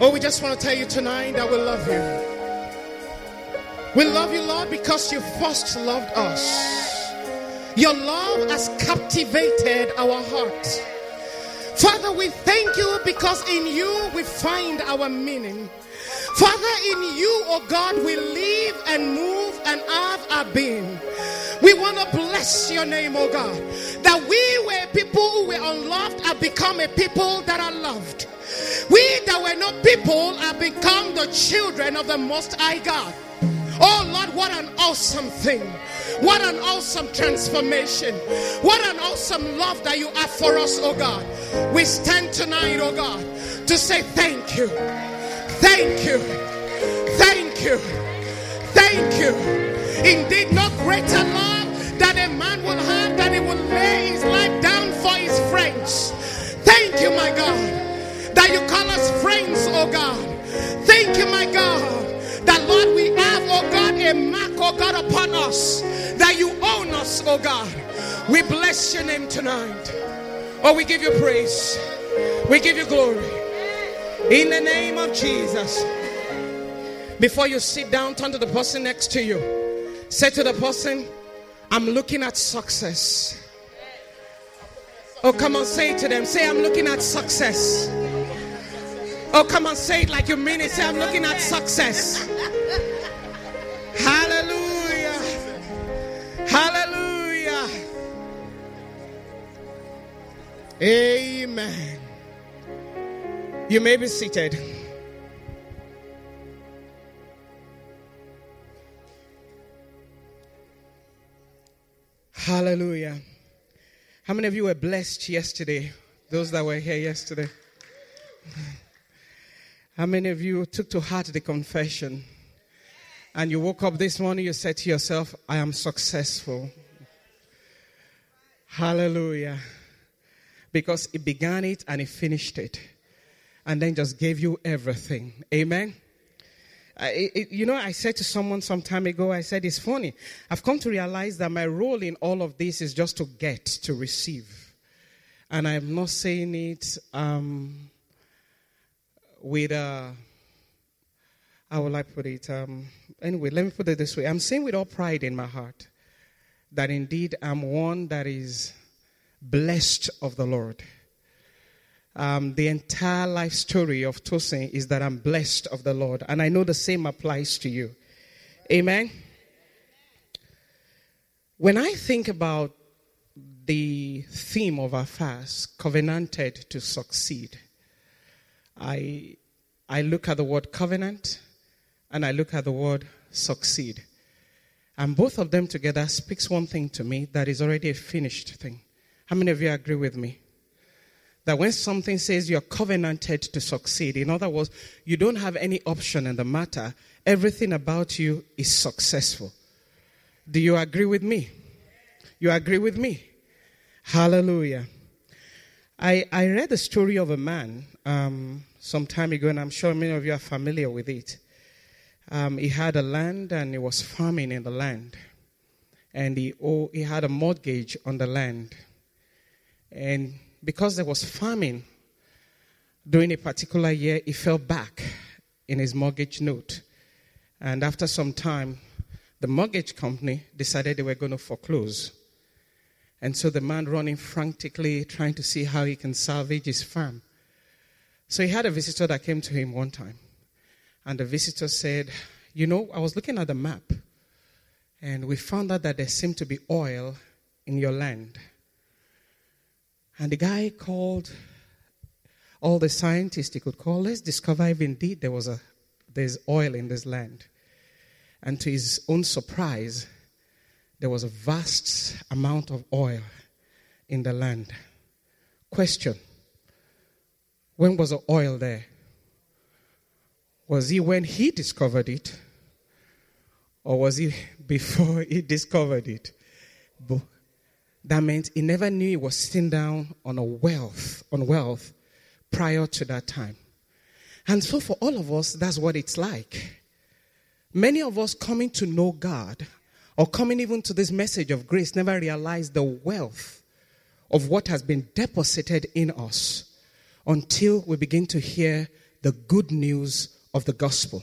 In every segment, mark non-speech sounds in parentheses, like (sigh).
Oh, we just want to tell you tonight that we love you. We love you, Lord, because you first loved us. Your love has captivated our hearts. Father, we thank you because in you we find our meaning. Father, in you, oh God, we live and move and have our being. We want to bless your name, oh God, that we were people who were unloved have become a people that are loved. We that were not people have become the children of the Most High God. Oh Lord, what an awesome thing. What an awesome transformation. What an awesome love that you have for us, oh God. We stand tonight, oh God, to say thank you. Thank you. Thank you. Thank you. Indeed, no greater love that a man will have that he will lay his life down for his friends. Thank you, my God that you call us friends, oh God. Thank you, my God, that Lord, we have, oh God, a mark, oh God, upon us, that you own us, oh God. We bless your name tonight. Oh, we give you praise, we give you glory. In the name of Jesus. Before you sit down, turn to the person next to you. Say to the person, I'm looking at success. Oh, come on, say it to them. Say, I'm looking at success. Oh, come on, say it like you mean it. Say, I'm looking at success. Hallelujah. Hallelujah. Amen. You may be seated. Hallelujah. How many of you were blessed yesterday? Those that were here yesterday. How many of you took to heart the confession? And you woke up this morning, you said to yourself, I am successful. Hallelujah. Because it began it and it finished it. And then just gave you everything. Amen. It, you know, I said to someone some time ago, I said, it's funny. I've come to realize that my role in all of this is just to get, to receive. And I'm not saying it um, with, uh, how will I put it? Um, anyway, let me put it this way. I'm saying with all pride in my heart that indeed I'm one that is blessed of the Lord. Um, the entire life story of Tosin is that I'm blessed of the Lord. And I know the same applies to you. Amen. When I think about the theme of our fast, covenanted to succeed, I, I look at the word covenant and I look at the word succeed. And both of them together speaks one thing to me that is already a finished thing. How many of you agree with me? That when something says you're covenanted to succeed, in other words, you don't have any option in the matter, everything about you is successful. Do you agree with me? You agree with me? Hallelujah. I, I read the story of a man um, some time ago, and I'm sure many of you are familiar with it. Um, he had a land and he was farming in the land. And he, oh, he had a mortgage on the land. And because there was famine during a particular year, he fell back in his mortgage note. And after some time, the mortgage company decided they were going to foreclose. And so the man running frantically, trying to see how he can salvage his farm. So he had a visitor that came to him one time. And the visitor said, You know, I was looking at the map, and we found out that there seemed to be oil in your land. And the guy called all the scientists he could call. Let's discover if indeed there was a there's oil in this land. And to his own surprise, there was a vast amount of oil in the land. Question When was the oil there? Was he when he discovered it? Or was he (laughs) before he discovered it? That meant he never knew he was sitting down on a wealth, on wealth prior to that time. And so for all of us, that's what it's like. Many of us coming to know God or coming even to this message of grace never realize the wealth of what has been deposited in us until we begin to hear the good news of the gospel.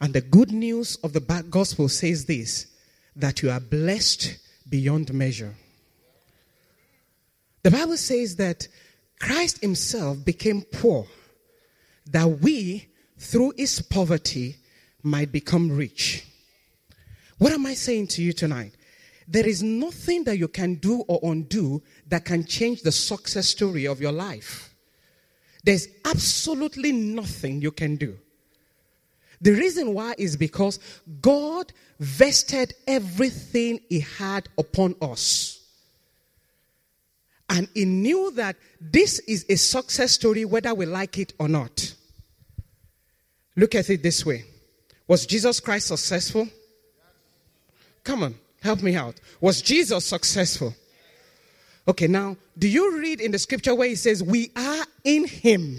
And the good news of the gospel says this that you are blessed beyond measure. The Bible says that Christ himself became poor that we, through his poverty, might become rich. What am I saying to you tonight? There is nothing that you can do or undo that can change the success story of your life. There's absolutely nothing you can do. The reason why is because God vested everything He had upon us. And He knew that this is a success story whether we like it or not. Look at it this way Was Jesus Christ successful? Come on, help me out. Was Jesus successful? Okay, now, do you read in the scripture where he says, We are in him?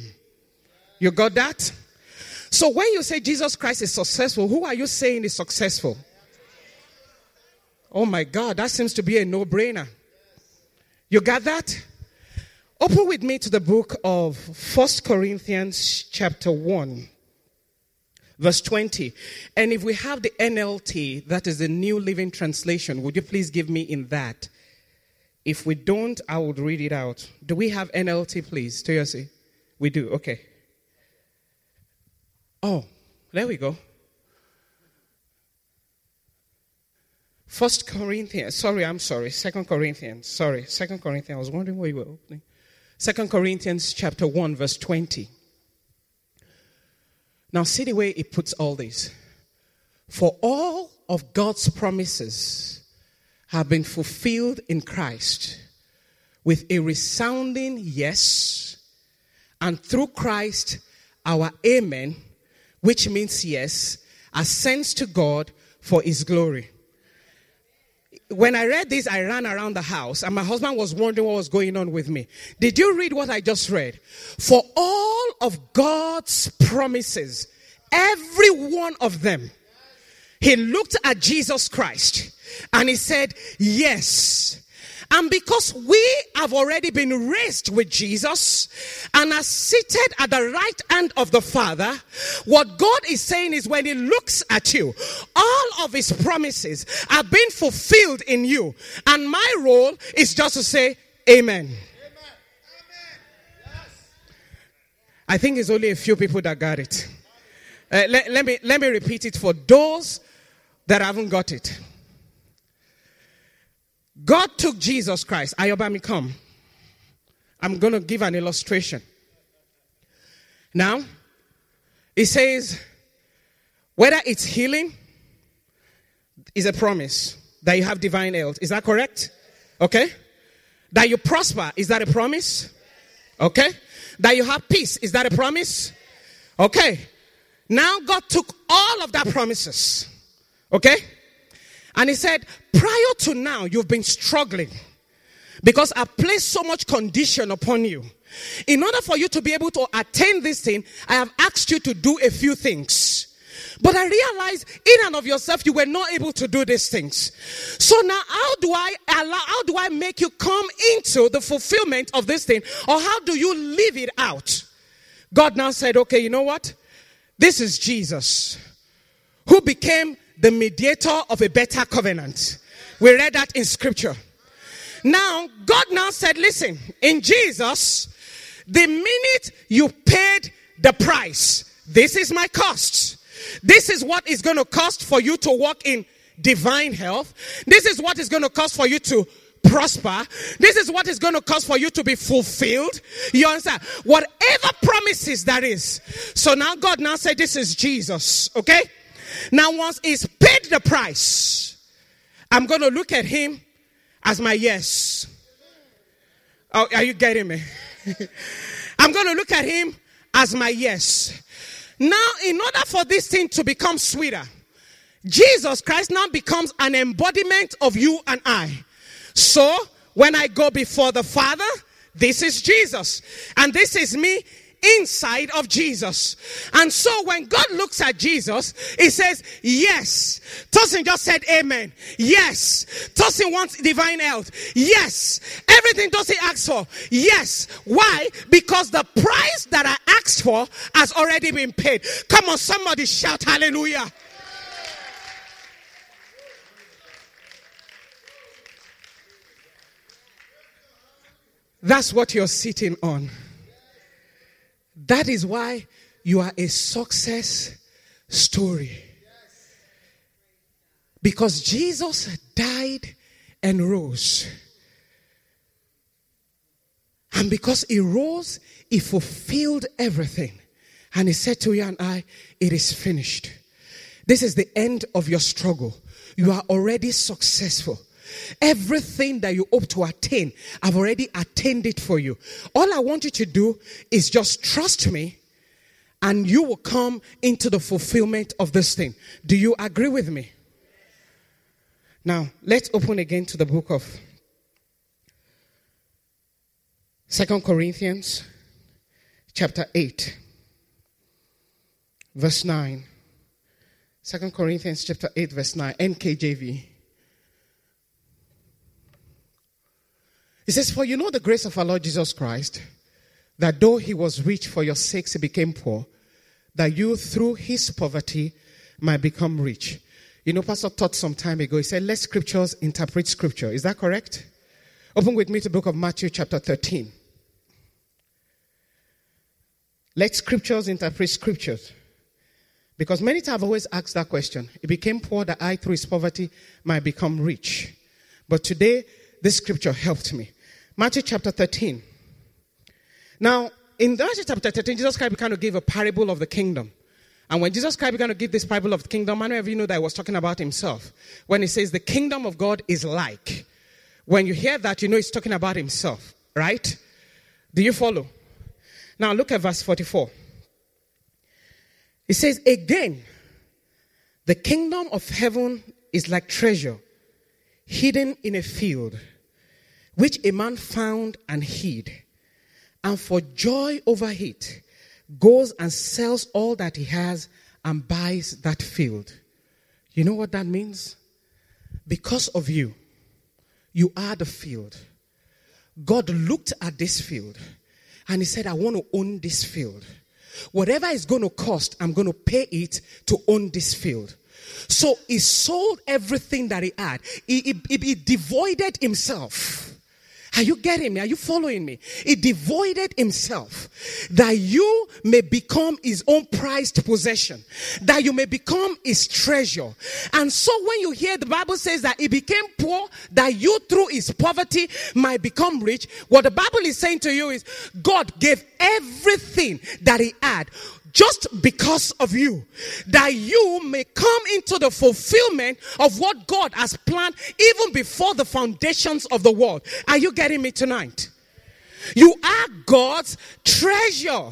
You got that? So when you say Jesus Christ is successful, who are you saying is successful? Oh my God, that seems to be a no brainer. You got that? Open with me to the book of First Corinthians, chapter 1, verse 20. And if we have the NLT, that is the New Living Translation, would you please give me in that? If we don't, I would read it out. Do we have NLT, please? Toyosi? We do, okay. Oh, there we go. First Corinthians, sorry, I'm sorry. Second Corinthians, sorry. Second Corinthians, I was wondering where you were opening. Second Corinthians chapter 1, verse 20. Now, see the way it puts all this. For all of God's promises have been fulfilled in Christ with a resounding yes, and through Christ, our amen, which means yes, ascends to God for his glory. When I read this, I ran around the house and my husband was wondering what was going on with me. Did you read what I just read? For all of God's promises, every one of them, he looked at Jesus Christ and he said, Yes. And because we have already been raised with Jesus and are seated at the right hand of the Father, what God is saying is when He looks at you, all of His promises have been fulfilled in you. And my role is just to say, Amen. amen amen I think it's only a few people that got it. Uh, let, let, me, let me repeat it for those that haven't got it. God took Jesus Christ. Ayobami, come. I'm going to give an illustration. Now, it says, whether it's healing is a promise that you have divine health. Is that correct? Okay. That you prosper, is that a promise? Okay. That you have peace, is that a promise? Okay. Now God took all of that promises. Okay. And he said, prior to now, you've been struggling because I placed so much condition upon you. In order for you to be able to attain this thing, I have asked you to do a few things. But I realized in and of yourself you were not able to do these things. So now how do I allow, how do I make you come into the fulfillment of this thing? Or how do you live it out? God now said, okay, you know what? This is Jesus who became the mediator of a better covenant. We read that in scripture. Now, God now said, listen, in Jesus, the minute you paid the price, this is my cost. This is what is going to cost for you to walk in divine health. This is what is going to cost for you to prosper. This is what is going to cost for you to be fulfilled. You understand? Whatever promises that is. So now God now said, this is Jesus. Okay? Now, once he's paid the price, I'm going to look at him as my yes. Oh, are you getting me? (laughs) I'm going to look at him as my yes. Now, in order for this thing to become sweeter, Jesus Christ now becomes an embodiment of you and I. So, when I go before the Father, this is Jesus. And this is me inside of Jesus. And so when God looks at Jesus, he says, Yes. Tosin just said amen. Yes. Tosin wants divine health. Yes. Everything Tosin asks for. Yes. Why? Because the price that I asked for has already been paid. Come on, somebody shout hallelujah. That's what you're sitting on. That is why you are a success story. Because Jesus died and rose. And because he rose, he fulfilled everything. And he said to you and I, It is finished. This is the end of your struggle. You are already successful. Everything that you hope to attain, I've already attained it for you. All I want you to do is just trust me and you will come into the fulfillment of this thing. Do you agree with me? Now, let's open again to the book of Second Corinthians chapter 8 verse 9. 2 Corinthians chapter 8 verse 9 NKJV. He says, For you know the grace of our Lord Jesus Christ, that though he was rich for your sakes, he became poor, that you through his poverty might become rich. You know, Pastor taught some time ago, he said, Let scriptures interpret scripture. Is that correct? Open with me to the book of Matthew, chapter 13. Let scriptures interpret scriptures. Because many times I've always asked that question. He became poor that I, through his poverty, might become rich. But today, this scripture helped me. Matthew chapter 13. Now, in Matthew chapter 13, Jesus Christ began to give a parable of the kingdom. And when Jesus Christ began to give this parable of the kingdom, many of you know that he was talking about himself. When he says the kingdom of God is like. When you hear that, you know he's talking about himself, right? Do you follow? Now look at verse 44. It says, Again, the kingdom of heaven is like treasure hidden in a field which a man found and hid, and for joy over it, goes and sells all that he has and buys that field. You know what that means? Because of you, you are the field. God looked at this field and he said, I want to own this field. Whatever it's going to cost, I'm going to pay it to own this field. So he sold everything that he had. He, he, he devoided himself are you getting me? Are you following me? He devoided himself that you may become his own prized possession, that you may become his treasure. And so when you hear the Bible says that he became poor, that you through his poverty might become rich, what the Bible is saying to you is God gave everything that he had just because of you, that you may come into the fulfillment of what God has planned even before the foundations of the world. Are you getting me tonight? You are God's treasure.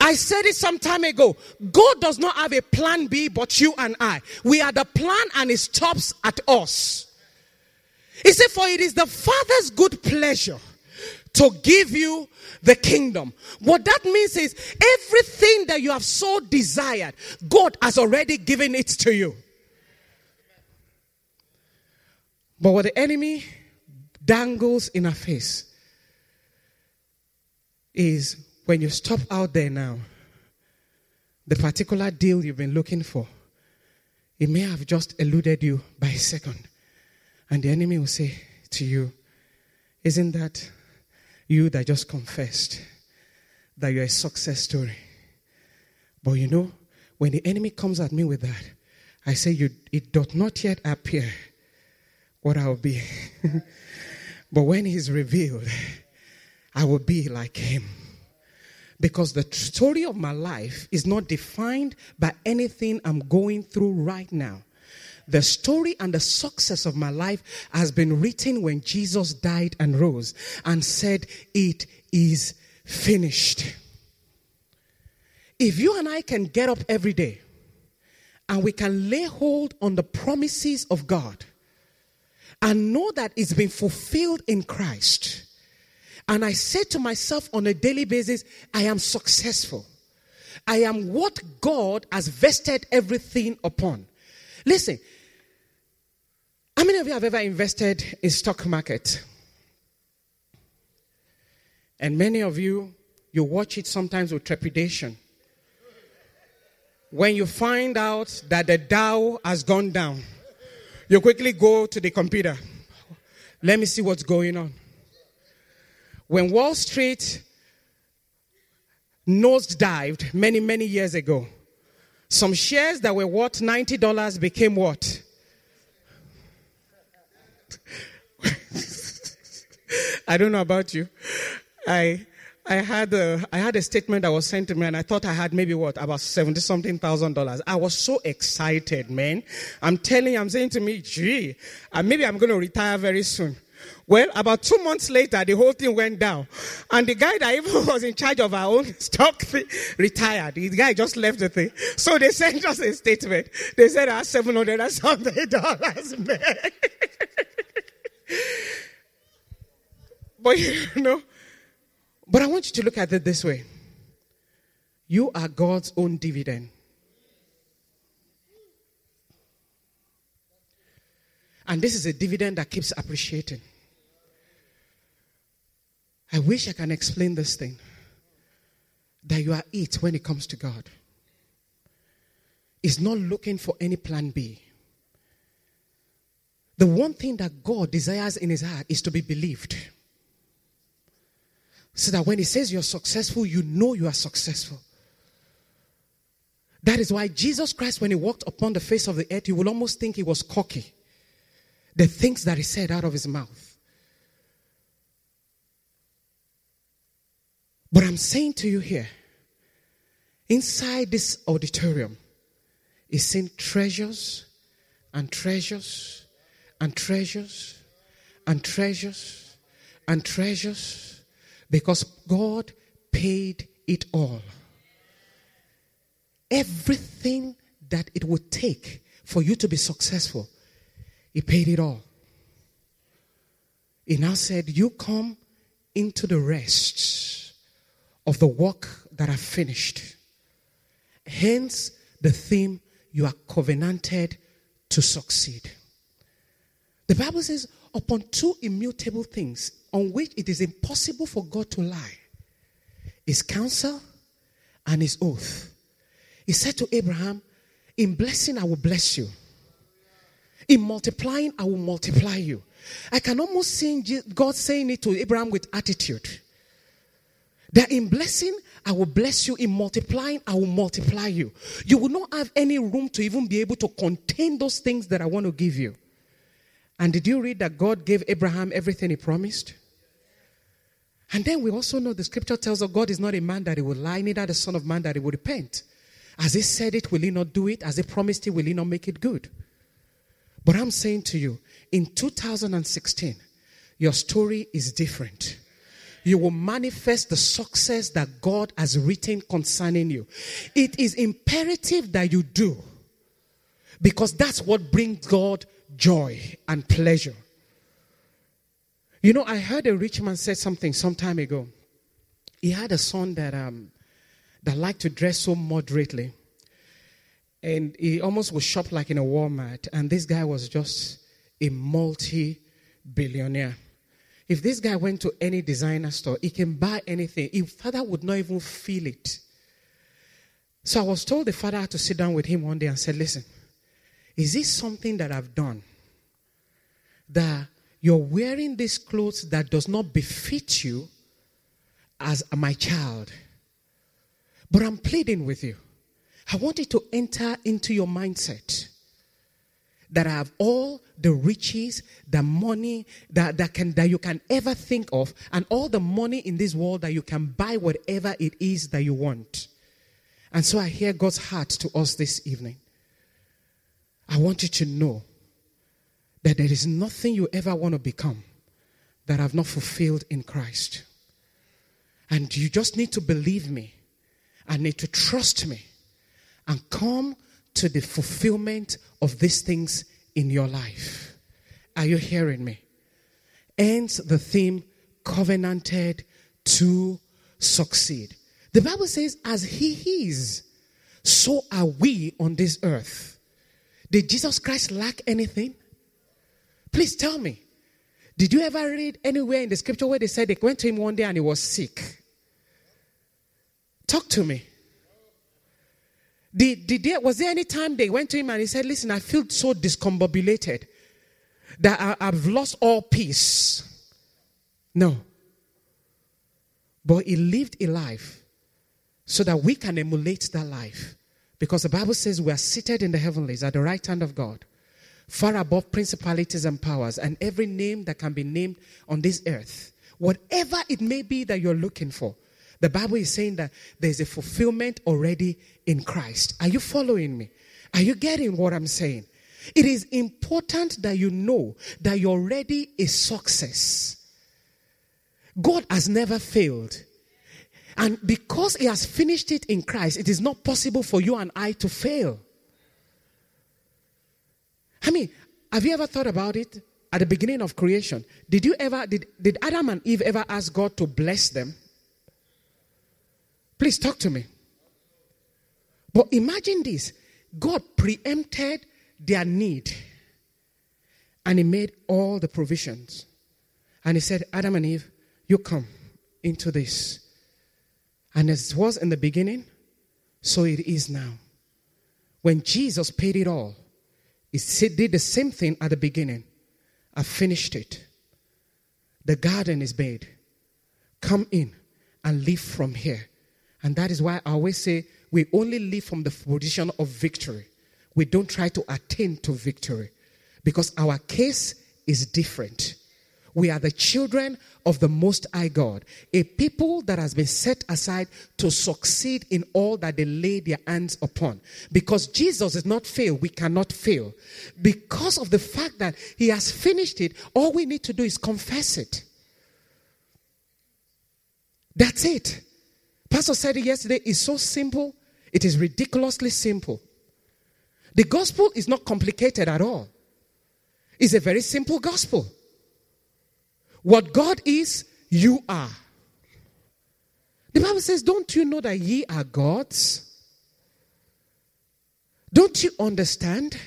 I said it some time ago. God does not have a plan B but you and I. We are the plan and it stops at us. He said, For it is the Father's good pleasure to give you the kingdom. What that means is everything that you have so desired, God has already given it to you. But what the enemy dangles in our face is when you stop out there now, the particular deal you've been looking for, it may have just eluded you by a second. And the enemy will say to you, Isn't that you that just confessed that you're a success story. But you know, when the enemy comes at me with that, I say, you, It doth not yet appear what I will be. (laughs) but when he's revealed, I will be like him. Because the story of my life is not defined by anything I'm going through right now. The story and the success of my life has been written when Jesus died and rose and said, It is finished. If you and I can get up every day and we can lay hold on the promises of God and know that it's been fulfilled in Christ, And I say to myself on a daily basis, I am successful. I am what God has vested everything upon. Listen, how many of you have ever invested in stock market? And many of you, you watch it sometimes with trepidation. When you find out that the Dow has gone down, you quickly go to the computer. Let me see what's going on. When Wall Street nosedived many, many years ago, some shares that were worth $90 became what? I don't know about you. I I had a I had a statement that was sent to me, and I thought I had maybe what about seventy something thousand dollars. I was so excited, man. I'm telling you, I'm saying to me, gee, uh, maybe I'm going to retire very soon. Well, about two months later, the whole thing went down, and the guy that even (laughs) was in charge of our own (laughs) stock retired. The guy just left the thing. So they sent us a statement. They said I have seven hundred and something (laughs) dollars, man. But (laughs) you know but I want you to look at it this way you are God's own dividend. And this is a dividend that keeps appreciating. I wish I can explain this thing that you are it when it comes to God. Is not looking for any plan B. The one thing that God desires in his heart is to be believed. So that when he says you're successful, you know you are successful. That is why Jesus Christ, when he walked upon the face of the earth, you will almost think he was cocky. The things that he said out of his mouth. But I'm saying to you here, inside this auditorium is seen treasures and treasures and treasures and treasures and treasures because God paid it all. Everything that it would take for you to be successful, He paid it all. He now said, You come into the rest of the work that I've finished. Hence the theme, you are covenanted to succeed. The Bible says, upon two immutable things on which it is impossible for God to lie his counsel and his oath. He said to Abraham, In blessing, I will bless you. In multiplying, I will multiply you. I can almost see God saying it to Abraham with attitude. That in blessing, I will bless you. In multiplying, I will multiply you. You will not have any room to even be able to contain those things that I want to give you. And did you read that God gave Abraham everything he promised? And then we also know the scripture tells us God is not a man that he will lie, neither the son of man that he will repent. As he said it, will he not do it? As he promised it, will he not make it good? But I'm saying to you, in 2016, your story is different. You will manifest the success that God has written concerning you. It is imperative that you do because that's what brings God joy and pleasure. You know, I heard a rich man say something some time ago. He had a son that um, that liked to dress so moderately, and he almost was shop like in a Walmart. And this guy was just a multi-billionaire. If this guy went to any designer store, he can buy anything. His father would not even feel it. So I was told the father had to sit down with him one day and said, "Listen, is this something that I've done that you're wearing these clothes that does not befit you as my child. But I'm pleading with you. I want it to enter into your mindset that I have all the riches, the money that, that, can, that you can ever think of, and all the money in this world that you can buy whatever it is that you want. And so I hear God's heart to us this evening. I want you to know that there is nothing you ever want to become that I've not fulfilled in Christ. And you just need to believe me and need to trust me and come to the fulfillment of these things in your life. Are you hearing me? Ends the theme covenanted to succeed. The Bible says, as He is, so are we on this earth. Did Jesus Christ lack anything? Please tell me. Did you ever read anywhere in the scripture where they said they went to him one day and he was sick? Talk to me. Did, did there, was there any time they went to him and he said, Listen, I feel so discombobulated that I, I've lost all peace? No. But he lived a life so that we can emulate that life. Because the Bible says we are seated in the heavenlies at the right hand of God, far above principalities and powers, and every name that can be named on this earth. Whatever it may be that you're looking for, the Bible is saying that there's a fulfillment already in Christ. Are you following me? Are you getting what I'm saying? It is important that you know that you're already a success. God has never failed. And because He has finished it in Christ, it is not possible for you and I to fail. I mean, have you ever thought about it at the beginning of creation? Did you ever, did, did Adam and Eve ever ask God to bless them? Please talk to me. But imagine this God preempted their need and He made all the provisions. And He said, Adam and Eve, you come into this. And as it was in the beginning, so it is now. When Jesus paid it all, He did the same thing at the beginning. I finished it. The garden is made. Come in and live from here. And that is why I always say we only live from the position of victory. We don't try to attain to victory because our case is different. We are the children of the Most High God, a people that has been set aside to succeed in all that they lay their hands upon. Because Jesus did not fail, we cannot fail. Because of the fact that He has finished it, all we need to do is confess it. That's it. Pastor said it yesterday, it's so simple, it is ridiculously simple. The gospel is not complicated at all. It's a very simple gospel. What God is, you are. The Bible says, Don't you know that ye are gods? Don't you understand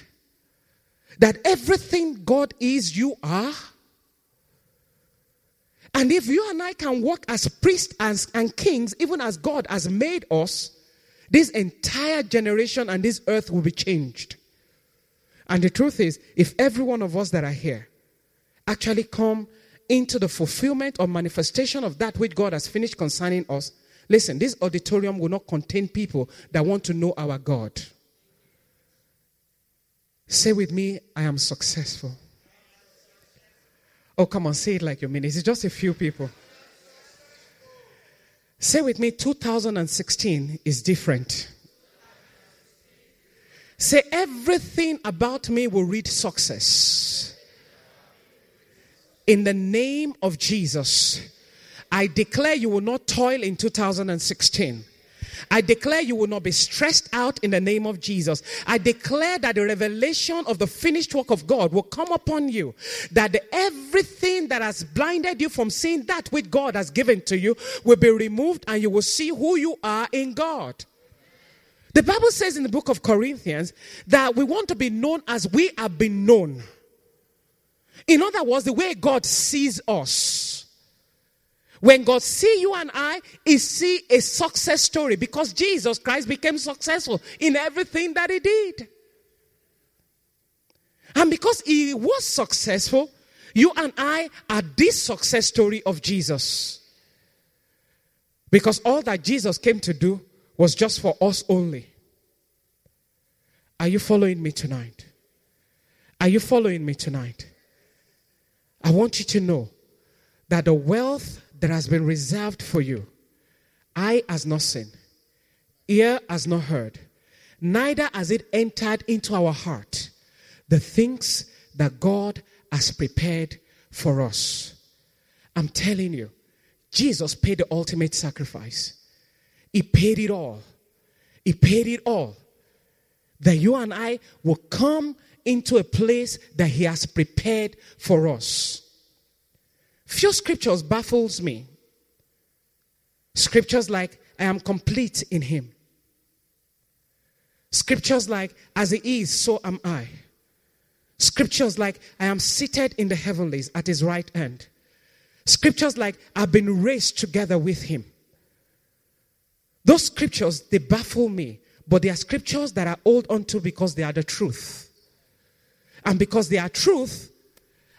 that everything God is, you are? And if you and I can walk as priests and, and kings, even as God has made us, this entire generation and this earth will be changed. And the truth is, if every one of us that are here actually come into the fulfillment or manifestation of that which God has finished concerning us, listen, this auditorium will not contain people that want to know our God. Say with me, I am successful. Oh, come on, say it like you mean it. It's just a few people. Say with me, 2016 is different. Say, everything about me will read success. In the name of Jesus, I declare you will not toil in 2016. I declare you will not be stressed out in the name of Jesus. I declare that the revelation of the finished work of God will come upon you. That everything that has blinded you from seeing that which God has given to you will be removed and you will see who you are in God. The Bible says in the book of Corinthians that we want to be known as we have been known. In other words, the way God sees us. When God see you and I, He see a success story because Jesus Christ became successful in everything that He did. And because He was successful, you and I are this success story of Jesus. Because all that Jesus came to do was just for us only. Are you following me tonight? Are you following me tonight? I want you to know that the wealth that has been reserved for you. Eye has not seen, ear has not heard, neither has it entered into our heart the things that God has prepared for us. I'm telling you, Jesus paid the ultimate sacrifice. He paid it all. He paid it all. That you and I will come into a place that He has prepared for us. Few scriptures baffles me. Scriptures like, I am complete in him. Scriptures like, as he is, so am I. Scriptures like, I am seated in the heavenlies at his right hand. Scriptures like, I've been raised together with him. Those scriptures, they baffle me, but they are scriptures that I hold onto because they are the truth. And because they are truth,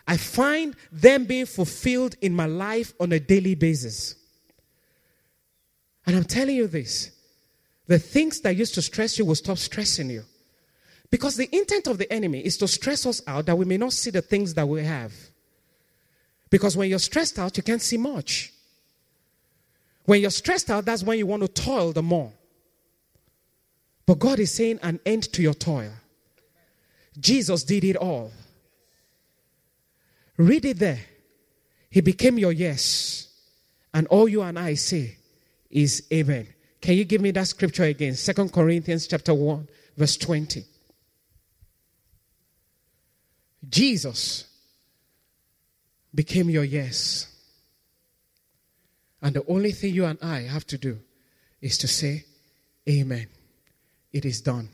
I find them being fulfilled in my life on a daily basis. And I'm telling you this the things that used to stress you will stop stressing you. Because the intent of the enemy is to stress us out that we may not see the things that we have. Because when you're stressed out, you can't see much. When you're stressed out, that's when you want to toil the more. But God is saying an end to your toil. Jesus did it all. Read it there. He became your yes. And all you and I say is amen. Can you give me that scripture again? Second Corinthians chapter 1, verse 20. Jesus became your yes. And the only thing you and I have to do is to say, Amen. It is done.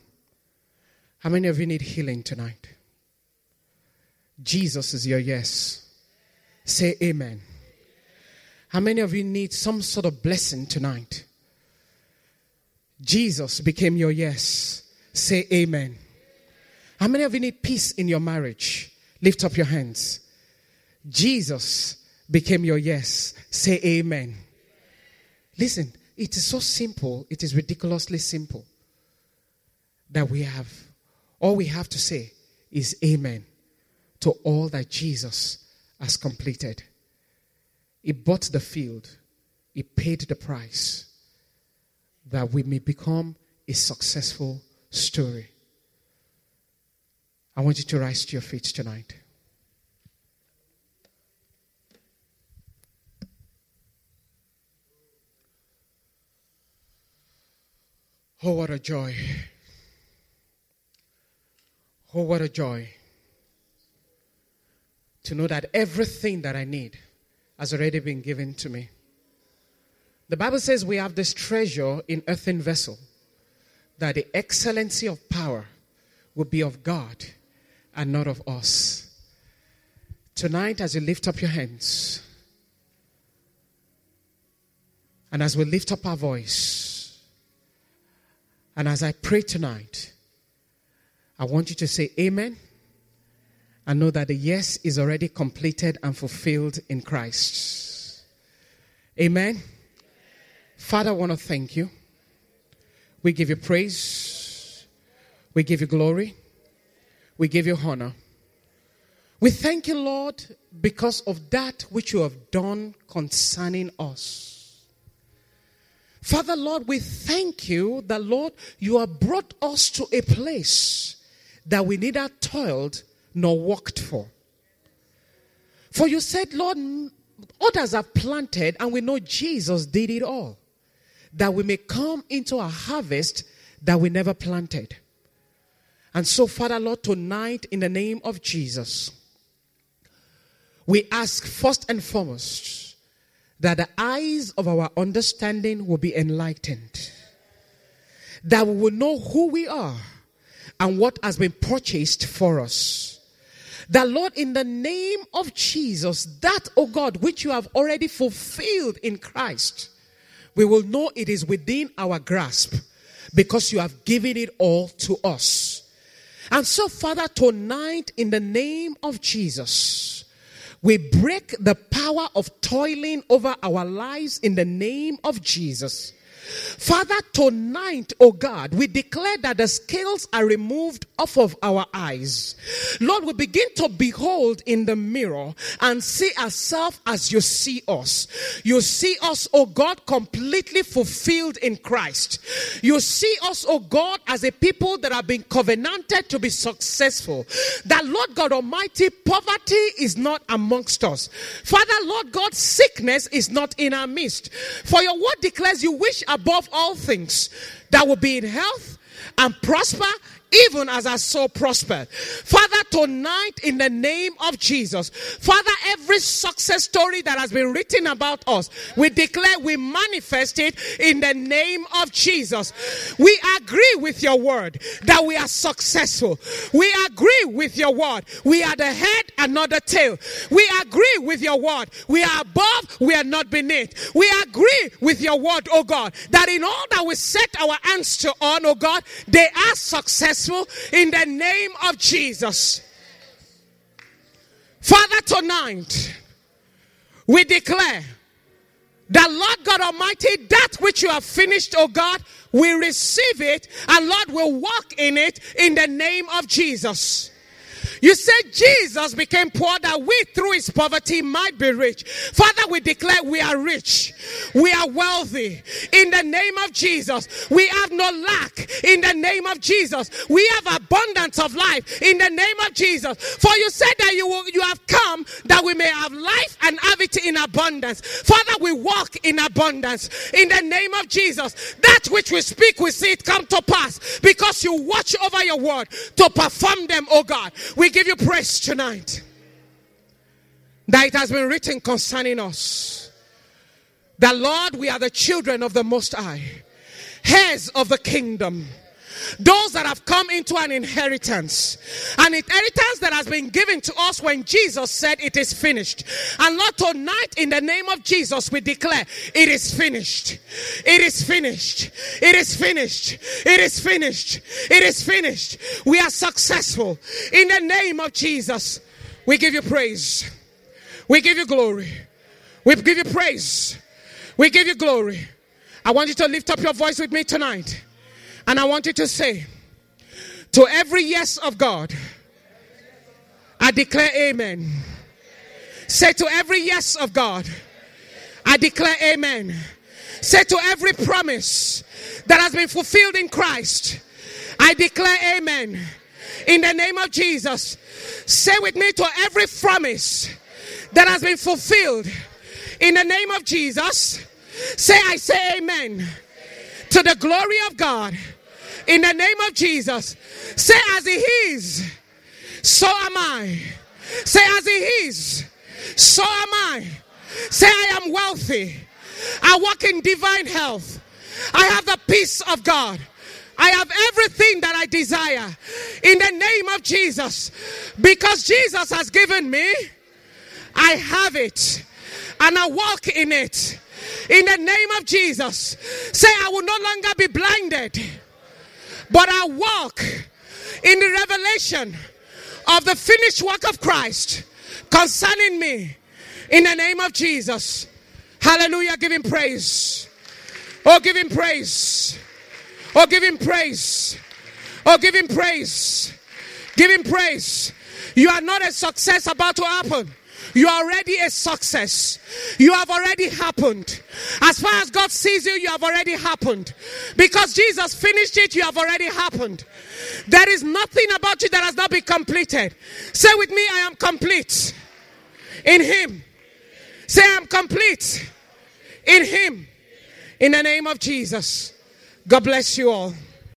How many of you need healing tonight? Jesus is your yes. Say amen. How many of you need some sort of blessing tonight? Jesus became your yes. Say amen. How many of you need peace in your marriage? Lift up your hands. Jesus became your yes. Say amen. Listen, it is so simple, it is ridiculously simple that we have. All we have to say is amen to all that Jesus has completed. He bought the field, He paid the price that we may become a successful story. I want you to rise to your feet tonight. Oh, what a joy. Oh, what a joy to know that everything that I need has already been given to me. The Bible says we have this treasure in earthen vessel, that the excellency of power will be of God and not of us. Tonight, as you lift up your hands, and as we lift up our voice, and as I pray tonight, I want you to say amen and know that the yes is already completed and fulfilled in Christ. Amen. Father, I want to thank you. We give you praise. We give you glory. We give you honor. We thank you, Lord, because of that which you have done concerning us. Father, Lord, we thank you that, Lord, you have brought us to a place that we neither toiled nor worked for. For you said, Lord, others have planted, and we know Jesus did it all, that we may come into a harvest that we never planted. And so, Father, Lord, tonight, in the name of Jesus, we ask first and foremost that the eyes of our understanding will be enlightened, that we will know who we are and what has been purchased for us. That Lord, in the name of Jesus, that, oh God, which you have already fulfilled in Christ, we will know it is within our grasp because you have given it all to us. And so, Father, tonight, in the name of Jesus, we break the power of toiling over our lives in the name of Jesus. Father, tonight, oh God, we declare that the scales are removed off of our eyes. Lord, we begin to behold in the mirror and see ourselves as you see us. You see us, oh God, completely fulfilled in Christ. You see us, oh God, as a people that have been covenanted to be successful. That, Lord God Almighty, poverty is not amongst us. Father, Lord God, sickness is not in our midst. For your word declares you wish above all things that will be in health and prosper even as our soul prospered. Father, tonight in the name of Jesus, Father, every success story that has been written about us, we declare we manifest it in the name of Jesus. We agree with your word that we are successful. We agree with your word. We are the head and not the tail. We agree with your word. We are above, we are not beneath. We agree with your word, oh God, that in all that we set our hands to on, oh God, they are in the name of Jesus. Father, tonight we declare that Lord God Almighty, that which you have finished, oh God, we receive it and Lord will walk in it in the name of Jesus. You said Jesus became poor that we through his poverty might be rich. Father, we declare we are rich. We are wealthy in the name of Jesus. We have no lack in the name of Jesus. We have abundance of life in the name of Jesus. For you said that you will, you have come that we may have life and have it in abundance. Father, we walk in abundance in the name of Jesus. That which we speak, we see it come to pass because you watch over your word to perform them, oh God. We give you praise tonight that it has been written concerning us. That Lord, we are the children of the Most High, heirs of the kingdom. Those that have come into an inheritance, an inheritance that has been given to us when Jesus said it is finished. And Lord, tonight in the name of Jesus, we declare it is finished. It is finished. It is finished. It is finished. It is finished. We are successful in the name of Jesus. We give you praise. We give you glory. We give you praise. We give you glory. I want you to lift up your voice with me tonight. And I want you to say, to every yes of God, I declare amen. Say to every yes of God, I declare amen. Say to every promise that has been fulfilled in Christ, I declare amen. In the name of Jesus, say with me to every promise that has been fulfilled. In the name of Jesus, say, I say amen to the glory of God. In the name of Jesus, say, as He is, so am I. Say, as He is, so am I. Say, I am wealthy. I walk in divine health. I have the peace of God. I have everything that I desire in the name of Jesus. Because Jesus has given me, I have it and I walk in it. In the name of Jesus, say, I will no longer be blinded, but I walk in the revelation of the finished work of Christ concerning me. In the name of Jesus. Hallelujah. Give him praise. Oh, give him praise. Oh, give him praise. Oh, give him praise. Give him praise. You are not a success about to happen. You are already a success. You have already happened. As far as God sees you, you have already happened. Because Jesus finished it, you have already happened. There is nothing about you that has not been completed. Say with me, I am complete in Him. Say, I'm complete in Him. In the name of Jesus. God bless you all.